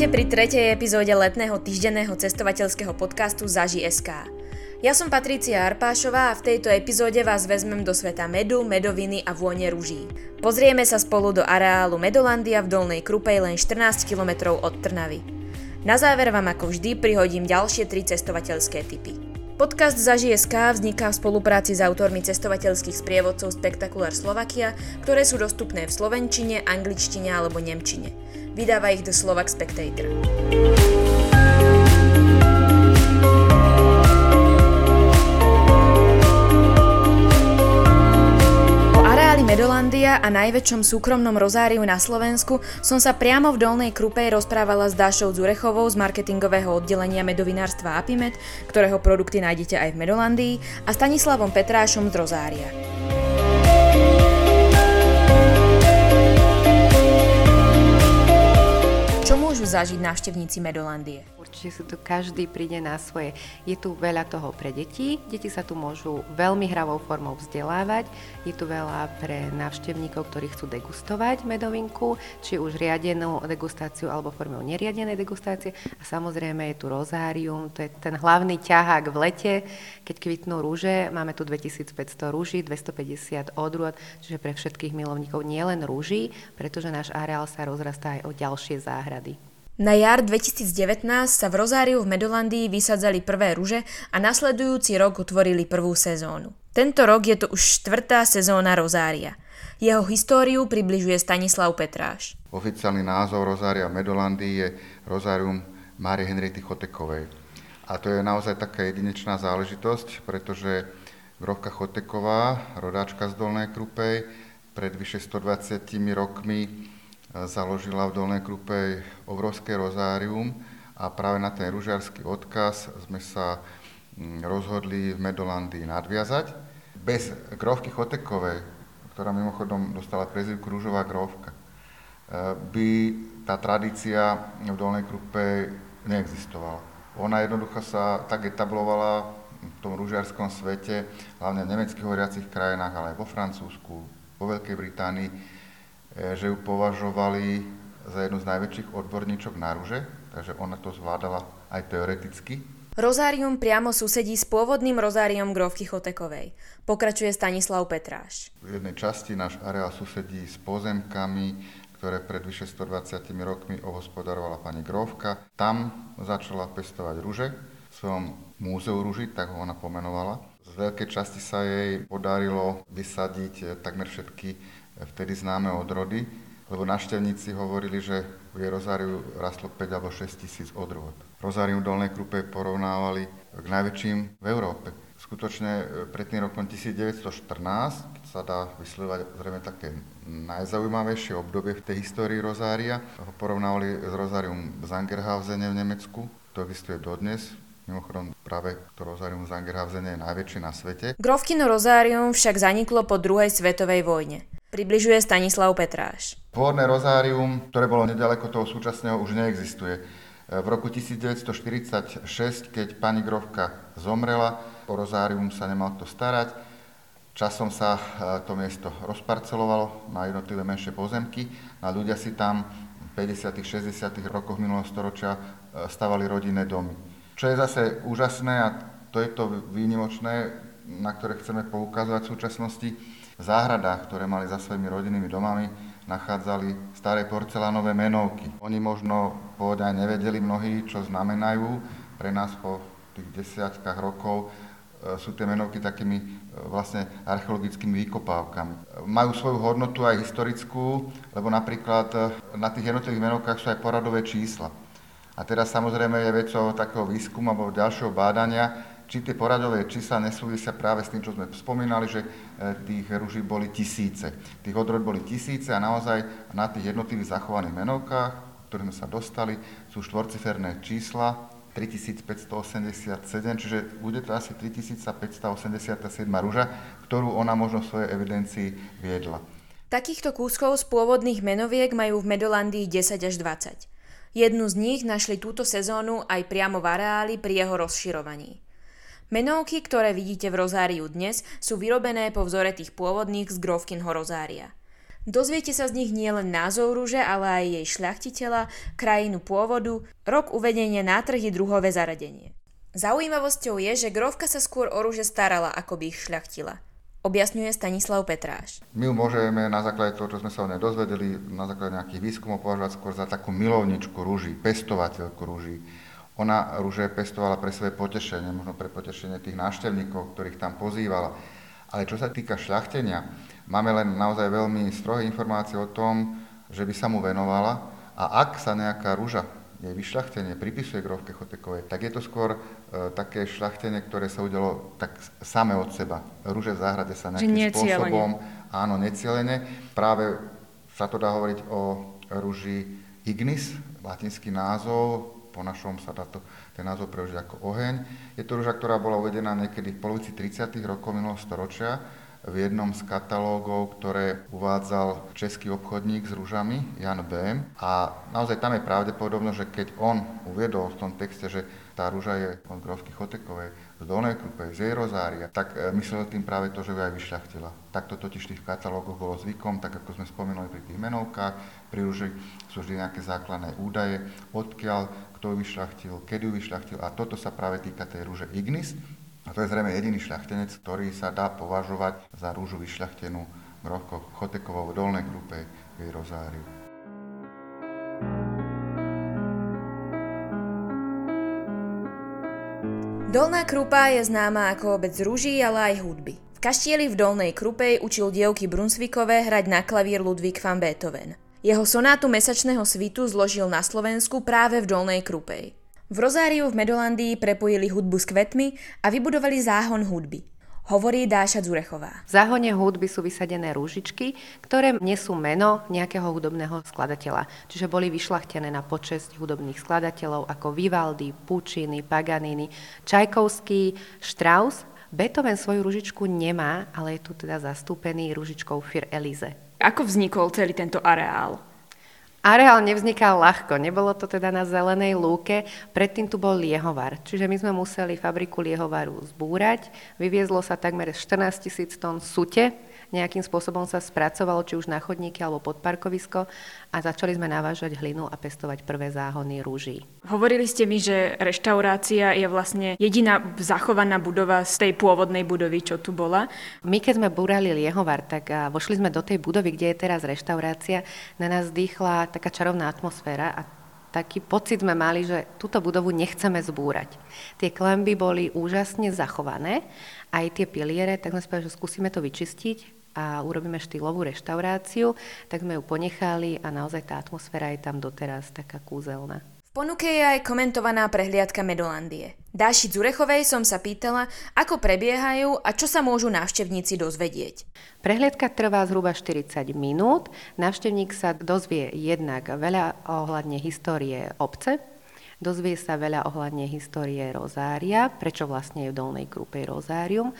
Vítajte pri tretej epizóde letného týždenného cestovateľského podcastu Zaži.sk. Ja som Patricia Arpášová a v tejto epizóde vás vezmem do sveta medu, medoviny a vône rúží. Pozrieme sa spolu do areálu Medolandia v Dolnej Krupej len 14 km od Trnavy. Na záver vám ako vždy prihodím ďalšie tri cestovateľské typy. Podcast Zaži.sk vzniká v spolupráci s autormi cestovateľských sprievodcov Spektakulár Slovakia, ktoré sú dostupné v slovenčine, angličtine alebo nemčine. Vydáva ich The Slovak Spectator. Medolandia a najväčšom súkromnom rozáriu na Slovensku som sa priamo v Dolnej Krupej rozprávala s Dášou Zurechovou z marketingového oddelenia medovinárstva Apimet, ktorého produkty nájdete aj v Medolandii, a Stanislavom Petrášom z Rozária. Zažiť návštevníci Medolandie? Určite sa tu každý príde na svoje. Je tu veľa toho pre deti. Deti sa tu môžu veľmi hravou formou vzdelávať. Je tu veľa pre návštevníkov, ktorí chcú degustovať medovinku, či už riadenú degustáciu alebo formou neriadenej degustácie. A samozrejme je tu rozárium, to je ten hlavný ťahák v lete, keď kvitnú rúže. Máme tu 2500 rúží, 250 odrôd, čiže pre všetkých milovníkov nielen rúží, pretože náš areál sa rozrastá aj o ďalšie záhrady. Na jar 2019 sa v Rozáriu v Medolandii vysadzali prvé ruže a nasledujúci rok utvorili prvú sezónu. Tento rok je to už štvrtá sezóna Rozária. Jeho históriu približuje Stanislav Petráš. Oficiálny názov Rozária Medolandii je Rozárium Márie Henriety Chotekovej. A to je naozaj taká jedinečná záležitosť, pretože Grovka Choteková, rodáčka z Dolnej Krupej, pred vyše 120 rokmi založila v Dolnej Krupej obrovské rozárium a práve na ten ružiarský odkaz sme sa mm, rozhodli v Medolandii nadviazať. Bez grovky Chotekovej, ktorá mimochodom dostala prezivku Rúžová grovka, e, by tá tradícia v Dolnej Krupe neexistovala. Ona jednoducho sa tak etablovala v tom ružiarskom svete, hlavne v nemeckých hovoriacich krajinách, ale aj vo Francúzsku, vo Veľkej Británii, že ju považovali za jednu z najväčších odborníčok na ruže, takže ona to zvládala aj teoreticky. Rozárium priamo susedí s pôvodným rozáriom Grovky Chotekovej. Pokračuje Stanislav Petráš. V jednej časti náš areál susedí s pozemkami, ktoré pred vyše 120 rokmi ohospodarovala pani Grovka. Tam začala pestovať ruže v svojom múzeu ruži, tak ho ona pomenovala. Z veľkej časti sa jej podarilo vysadiť takmer všetky vtedy známe odrody, lebo návštevníci hovorili, že v jej rozáriu rastlo 5 alebo 6 tisíc odrôd. Rozárium Dolnej Krupe porovnávali k najväčším v Európe. Skutočne e, pred tým rokom 1914, keď sa dá vyslovať zrejme také najzaujímavejšie obdobie v tej histórii rozária, ho porovnávali s rozárium v Zangerhausene v Nemecku, to existuje dodnes, Mimochodom, práve to rozárium v Zangerhausene je najväčšie na svete. Grovkino rozárium však zaniklo po druhej svetovej vojne. Približuje Stanislav Petráš. Pôvodné rozárium, ktoré bolo nedaleko toho súčasného, už neexistuje. V roku 1946, keď pani Grovka zomrela, o rozárium sa nemal to starať. Časom sa e, to miesto rozparcelovalo na jednotlivé menšie pozemky a ľudia si tam v 50. 60. rokoch minulého storočia e, stavali rodinné domy. Čo je zase úžasné a to je to výnimočné, na ktoré chceme poukazovať v súčasnosti, v záhradách, ktoré mali za svojimi rodinnými domami, nachádzali staré porcelánové menovky. Oni možno pôvodne aj nevedeli mnohí, čo znamenajú. Pre nás po tých desiatkách rokov e, sú tie menovky takými e, vlastne archeologickými výkopávkami. Majú svoju hodnotu aj historickú, lebo napríklad e, na tých jednotlivých menovkách sú aj poradové čísla. A teraz samozrejme je vecou takého výskumu alebo ďalšieho bádania, či tie poradové čísla nesúvisia práve s tým, čo sme spomínali, že e, tých rúží boli tisíce. Tých odrod boli tisíce a naozaj na tých jednotlivých zachovaných menovkách, ktoré sme sa dostali, sú štvorciferné čísla 3587, čiže bude to asi 3587 rúža, ktorú ona možno v svojej evidencii viedla. Takýchto kúskov z pôvodných menoviek majú v Medolandii 10 až 20. Jednu z nich našli túto sezónu aj priamo v areáli pri jeho rozširovaní. Menovky, ktoré vidíte v rozáriu dnes, sú vyrobené po vzore tých pôvodných z Grovkinho rozária. Dozviete sa z nich nielen názov rúže, ale aj jej šľachtiteľa, krajinu pôvodu, rok uvedenia na trhy druhové zaradenie. Zaujímavosťou je, že grovka sa skôr o rúže starala, ako by ich šľachtila. Objasňuje Stanislav Petráš. My ju môžeme na základe toho, čo sme sa o nej dozvedeli, na základe nejakých výskumov považovať skôr za takú milovničku rúží, pestovateľku rúží. Ona rúže pestovala pre svoje potešenie, možno pre potešenie tých návštevníkov, ktorých tam pozývala. Ale čo sa týka šľachtenia, Máme len naozaj veľmi strohé informácie o tom, že by sa mu venovala a ak sa nejaká rúža jej vyšľachtenie pripisuje Grovke Chotekovej, tak je to skôr e, také šľachtenie, ktoré sa udelo tak same od seba. Rúže v záhrade sa nejakým spôsobom, áno, necielene. Práve sa to dá hovoriť o rúži Ignis, latinský názov, po našom sa dá to, ten názov preložiť ako oheň. Je to rúža, ktorá bola uvedená niekedy v polovici 30. rokov minulého storočia v jednom z katalógov, ktoré uvádzal český obchodník s rúžami, Jan B. A naozaj tam je pravdepodobno, že keď on uviedol v tom texte, že tá rúža je od Grovky Chotekovej, z Dolnej Krupe, z jej rozária, tak e, myslel tým práve to, že ju aj vyšľachtila. Takto totiž tých katalógoch bolo zvykom, tak ako sme spomenuli pri tých menovkách, pri rúži sú vždy nejaké základné údaje, odkiaľ, kto ju vyšľachtil, kedy ju vyšľachtil a toto sa práve týka tej rúže Ignis, a to je zrejme jediný šľachtenec, ktorý sa dá považovať za rúžu vyšľachtenú Grovko Chotekovou v dolnej grupe v jej rozáriu. Dolná Krupa je známa ako obec rúží, ale aj hudby. V kaštieli v Dolnej Krupej učil dievky Brunsvikové hrať na klavír Ludvík van Beethoven. Jeho sonátu mesačného svitu zložil na Slovensku práve v Dolnej Krupej. V Rozáriu v Medolandii prepojili hudbu s kvetmi a vybudovali záhon hudby. Hovorí Dáša Zurechová. V záhone hudby sú vysadené rúžičky, ktoré nesú meno nejakého hudobného skladateľa. Čiže boli vyšlachtené na počesť hudobných skladateľov ako Vivaldi, Puccini, Paganini, Čajkovský, Strauss. Beethoven svoju ružičku nemá, ale je tu teda zastúpený ružičkou Fir Elize. Ako vznikol celý tento areál? Areál nevznikal ľahko, nebolo to teda na zelenej lúke, predtým tu bol liehovar, čiže my sme museli fabriku liehovaru zbúrať, vyviezlo sa takmer 14 tisíc tón sute, nejakým spôsobom sa spracovalo, či už na chodníky alebo pod parkovisko a začali sme navážať hlinu a pestovať prvé záhony rúží. Hovorili ste mi, že reštaurácia je vlastne jediná zachovaná budova z tej pôvodnej budovy, čo tu bola. My keď sme búrali liehovar, tak vošli sme do tej budovy, kde je teraz reštaurácia, na nás dýchla taká čarovná atmosféra a taký pocit sme mali, že túto budovu nechceme zbúrať. Tie klemby boli úžasne zachované, aj tie piliere, tak sme spali, že skúsime to vyčistiť a urobíme štýlovú reštauráciu, tak sme ju ponechali a naozaj tá atmosféra je tam doteraz taká kúzelná. V ponuke je aj komentovaná prehliadka Medolandie. Dáši Zurechovej som sa pýtala, ako prebiehajú a čo sa môžu návštevníci dozvedieť. Prehliadka trvá zhruba 40 minút. Návštevník sa dozvie jednak veľa ohľadne histórie obce, Dozvie sa veľa ohľadne histórie Rozária, prečo vlastne je v Dolnej Krúpej Rozárium.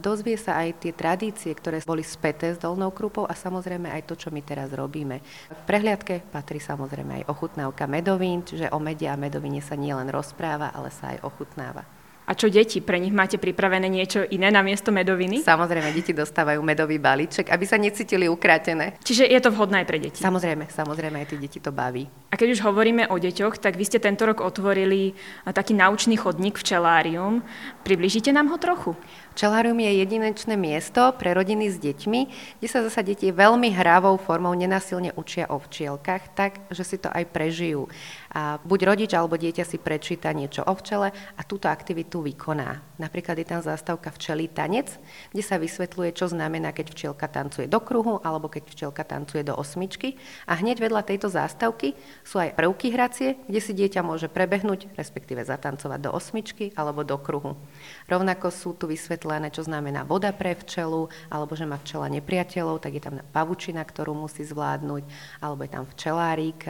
Dozvie sa aj tie tradície, ktoré boli späté s Dolnou Krúpou a samozrejme aj to, čo my teraz robíme. V prehliadke patrí samozrejme aj ochutnávka medovín, čiže o mede a medovine sa nielen rozpráva, ale sa aj ochutnáva. A čo deti? Pre nich máte pripravené niečo iné na miesto medoviny? Samozrejme, deti dostávajú medový balíček, aby sa necítili ukrátené. Čiže je to vhodné aj pre deti? Samozrejme, samozrejme, aj tie deti to baví. A keď už hovoríme o deťoch, tak vy ste tento rok otvorili taký naučný chodník včelárium. Približíte nám ho trochu? Včelárium je jedinečné miesto pre rodiny s deťmi, kde sa zasa deti veľmi hravou formou nenasilne učia o včielkach, tak, že si to aj prežijú. A buď rodič alebo dieťa si prečíta niečo o včele a túto aktivitu vykoná. Napríklad je tam zástavka včelí tanec, kde sa vysvetľuje, čo znamená, keď včielka tancuje do kruhu alebo keď včielka tancuje do osmičky. A hneď vedľa tejto zástavky sú aj prvky hracie, kde si dieťa môže prebehnúť, respektíve zatancovať do osmičky alebo do kruhu. Rovnako sú tu vysvetlené, čo znamená voda pre včelu, alebo že má včela nepriateľov, tak je tam pavučina, ktorú musí zvládnuť, alebo je tam včelárik,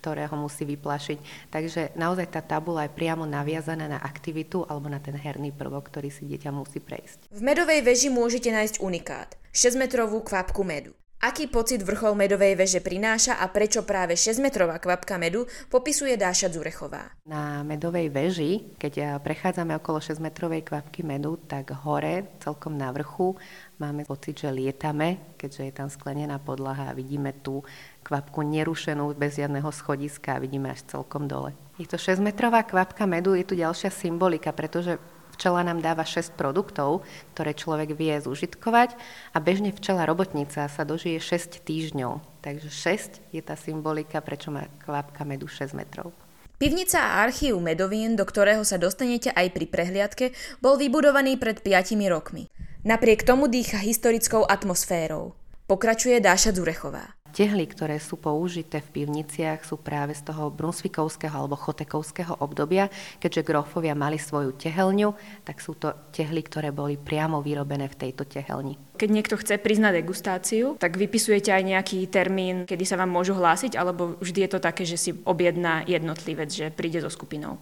ktorého musí vyplašiť. Takže naozaj tá tabula je priamo naviazaná na aktivitu alebo na ten herný prvok, ktorý si dieťa musí prejsť. V medovej veži môžete nájsť unikát. 6-metrovú kvapku medu. Aký pocit vrchol medovej veže prináša a prečo práve 6-metrová kvapka medu, popisuje Dáša Zurechová. Na medovej veži, keď prechádzame okolo 6-metrovej kvapky medu, tak hore, celkom na vrchu, máme pocit, že lietame, keďže je tam sklenená podlaha a vidíme tú kvapku nerušenú bez žiadneho schodiska a vidíme až celkom dole. Je to 6-metrová kvapka medu, je tu ďalšia symbolika, pretože Včela nám dáva 6 produktov, ktoré človek vie zužitkovať a bežne včela robotnica sa dožije 6 týždňov. Takže 6 je tá symbolika, prečo má kvapka medu 6 metrov. Pivnica a archív medovín, do ktorého sa dostanete aj pri prehliadke, bol vybudovaný pred 5 rokmi. Napriek tomu dýcha historickou atmosférou. Pokračuje Dáša Zurechová. Tehly, ktoré sú použité v pivniciach, sú práve z toho brunsvikovského alebo chotekovského obdobia. Keďže grofovia mali svoju tehelňu, tak sú to tehly, ktoré boli priamo vyrobené v tejto tehelni. Keď niekto chce priznať degustáciu, tak vypisujete aj nejaký termín, kedy sa vám môžu hlásiť, alebo vždy je to také, že si objedná jednotlivec, že príde so skupinou?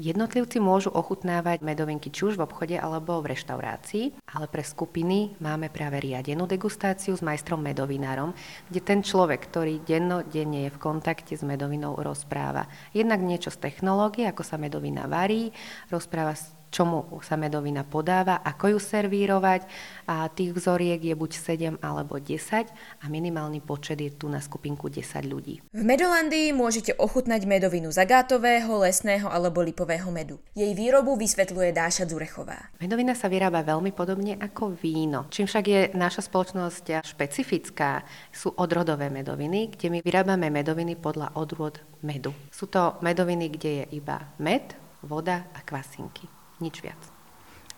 Jednotlivci môžu ochutnávať medovinky či už v obchode alebo v reštaurácii, ale pre skupiny máme práve riadenú degustáciu s majstrom medovinárom, kde ten človek, ktorý dennodenne je v kontakte s medovinou, rozpráva jednak niečo z technológie, ako sa medovina varí, rozpráva čomu sa medovina podáva, ako ju servírovať a tých vzoriek je buď 7 alebo 10 a minimálny počet je tu na skupinku 10 ľudí. V Medolandii môžete ochutnať medovinu zagátového, lesného alebo lipového medu. Jej výrobu vysvetľuje Dáša Durechová. Medovina sa vyrába veľmi podobne ako víno. Čím však je naša spoločnosť špecifická, sú odrodové medoviny, kde my vyrábame medoviny podľa odrod medu. Sú to medoviny, kde je iba med, voda a kvasinky nič viac.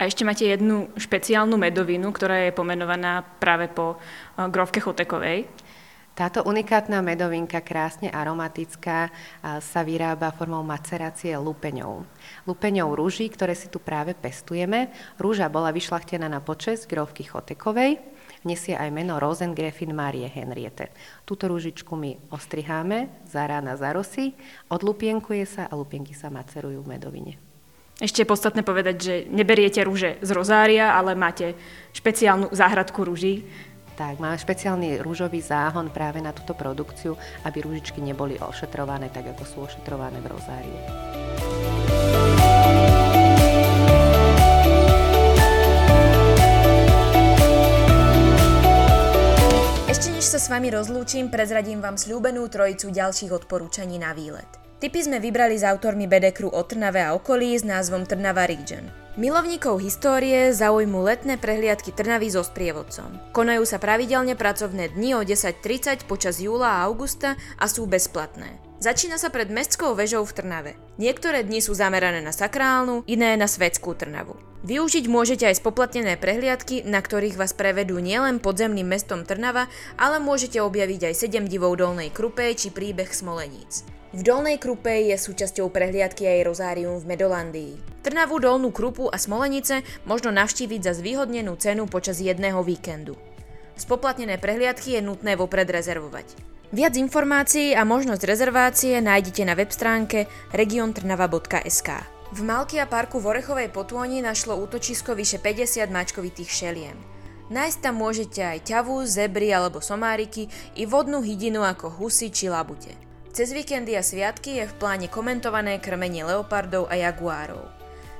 A ešte máte jednu špeciálnu medovinu, ktorá je pomenovaná práve po eh, grovke Chotekovej. Táto unikátna medovinka, krásne aromatická, sa vyrába formou macerácie lupeňov. Lupeňov rúží, ktoré si tu práve pestujeme. Rúža bola vyšlachtená na počes grovky Chotekovej. Nesie aj meno Rosengräfin Marie Henriete. Túto rúžičku my ostriháme za rána za rosy, odlupienkuje sa a lupienky sa macerujú v medovine. Ešte je podstatné povedať, že neberiete rúže z rozária, ale máte špeciálnu záhradku rúží. Tak, máme špeciálny rúžový záhon práve na túto produkciu, aby rúžičky neboli ošetrované tak, ako sú ošetrované v rozáriu. Ešte než sa s vami rozlúčim, prezradím vám slúbenú trojicu ďalších odporúčaní na výlet. Tipy sme vybrali s autormi Bedekru o Trnave a okolí s názvom Trnava Region. Milovníkov histórie zaujmú letné prehliadky Trnavy so sprievodcom. Konajú sa pravidelne pracovné dni o 10.30 počas júla a augusta a sú bezplatné. Začína sa pred mestskou vežou v Trnave. Niektoré dni sú zamerané na sakrálnu, iné na svetskú Trnavu. Využiť môžete aj spoplatnené prehliadky, na ktorých vás prevedú nielen podzemným mestom Trnava, ale môžete objaviť aj 7 divov Dolnej Krupe či príbeh Smoleníc. V Dolnej Krupe je súčasťou prehliadky aj rozárium v Medolandii. Trnavu, Dolnú Krupu a Smolenice možno navštíviť za zvýhodnenú cenu počas jedného víkendu. Spoplatnené prehliadky je nutné vopred rezervovať. Viac informácií a možnosť rezervácie nájdete na web stránke regiontrnava.sk. V Malkia parku v Orechovej potôni našlo útočisko vyše 50 mačkovitých šeliem. Nájsť tam môžete aj ťavu, zebry alebo somáriky i vodnú hydinu ako husy či labute. Cez víkendy a sviatky je v pláne komentované krmenie leopardov a jaguárov.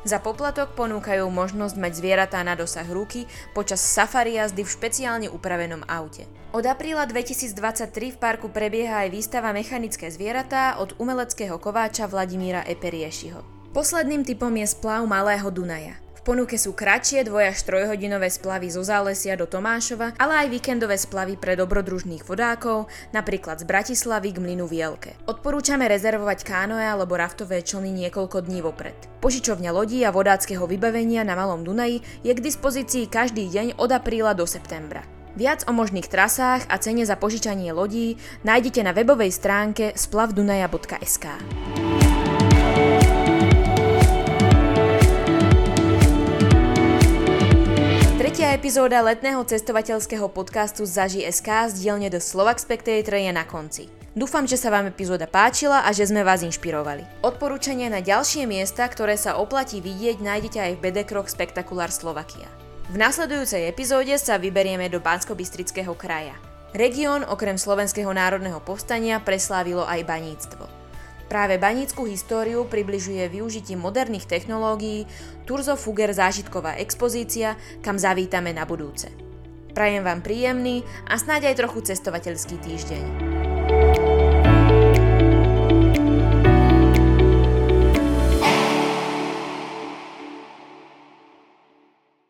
Za poplatok ponúkajú možnosť mať zvieratá na dosah ruky počas safari jazdy v špeciálne upravenom aute. Od apríla 2023 v parku prebieha aj výstava Mechanické zvieratá od umeleckého kováča Vladimíra Eperiešiho. Posledným typom je splav Malého Dunaja. Ponuke sú kratšie dvoj až trojhodinové splavy zo Zálesia do Tomášova, ale aj víkendové splavy pre dobrodružných vodákov, napríklad z Bratislavy k Mlynu Vielke. Odporúčame rezervovať kánoe alebo raftové člny niekoľko dní vopred. Požičovňa lodí a vodáckého vybavenia na Malom Dunaji je k dispozícii každý deň od apríla do septembra. Viac o možných trasách a cene za požičanie lodí nájdete na webovej stránke splavdunaja.sk. Tretia epizóda letného cestovateľského podcastu Zaži SK z dielne do Slovak Spectator je na konci. Dúfam, že sa vám epizóda páčila a že sme vás inšpirovali. Odporúčania na ďalšie miesta, ktoré sa oplatí vidieť, nájdete aj v Bedekroch Spektakulár Slovakia. V nasledujúcej epizóde sa vyberieme do bansko kraja. Región okrem Slovenského národného povstania preslávilo aj baníctvo. Práve banícku históriu približuje využitím moderných technológií Turzo Fuger zážitková expozícia, kam zavítame na budúce. Prajem vám príjemný a snáď aj trochu cestovateľský týždeň.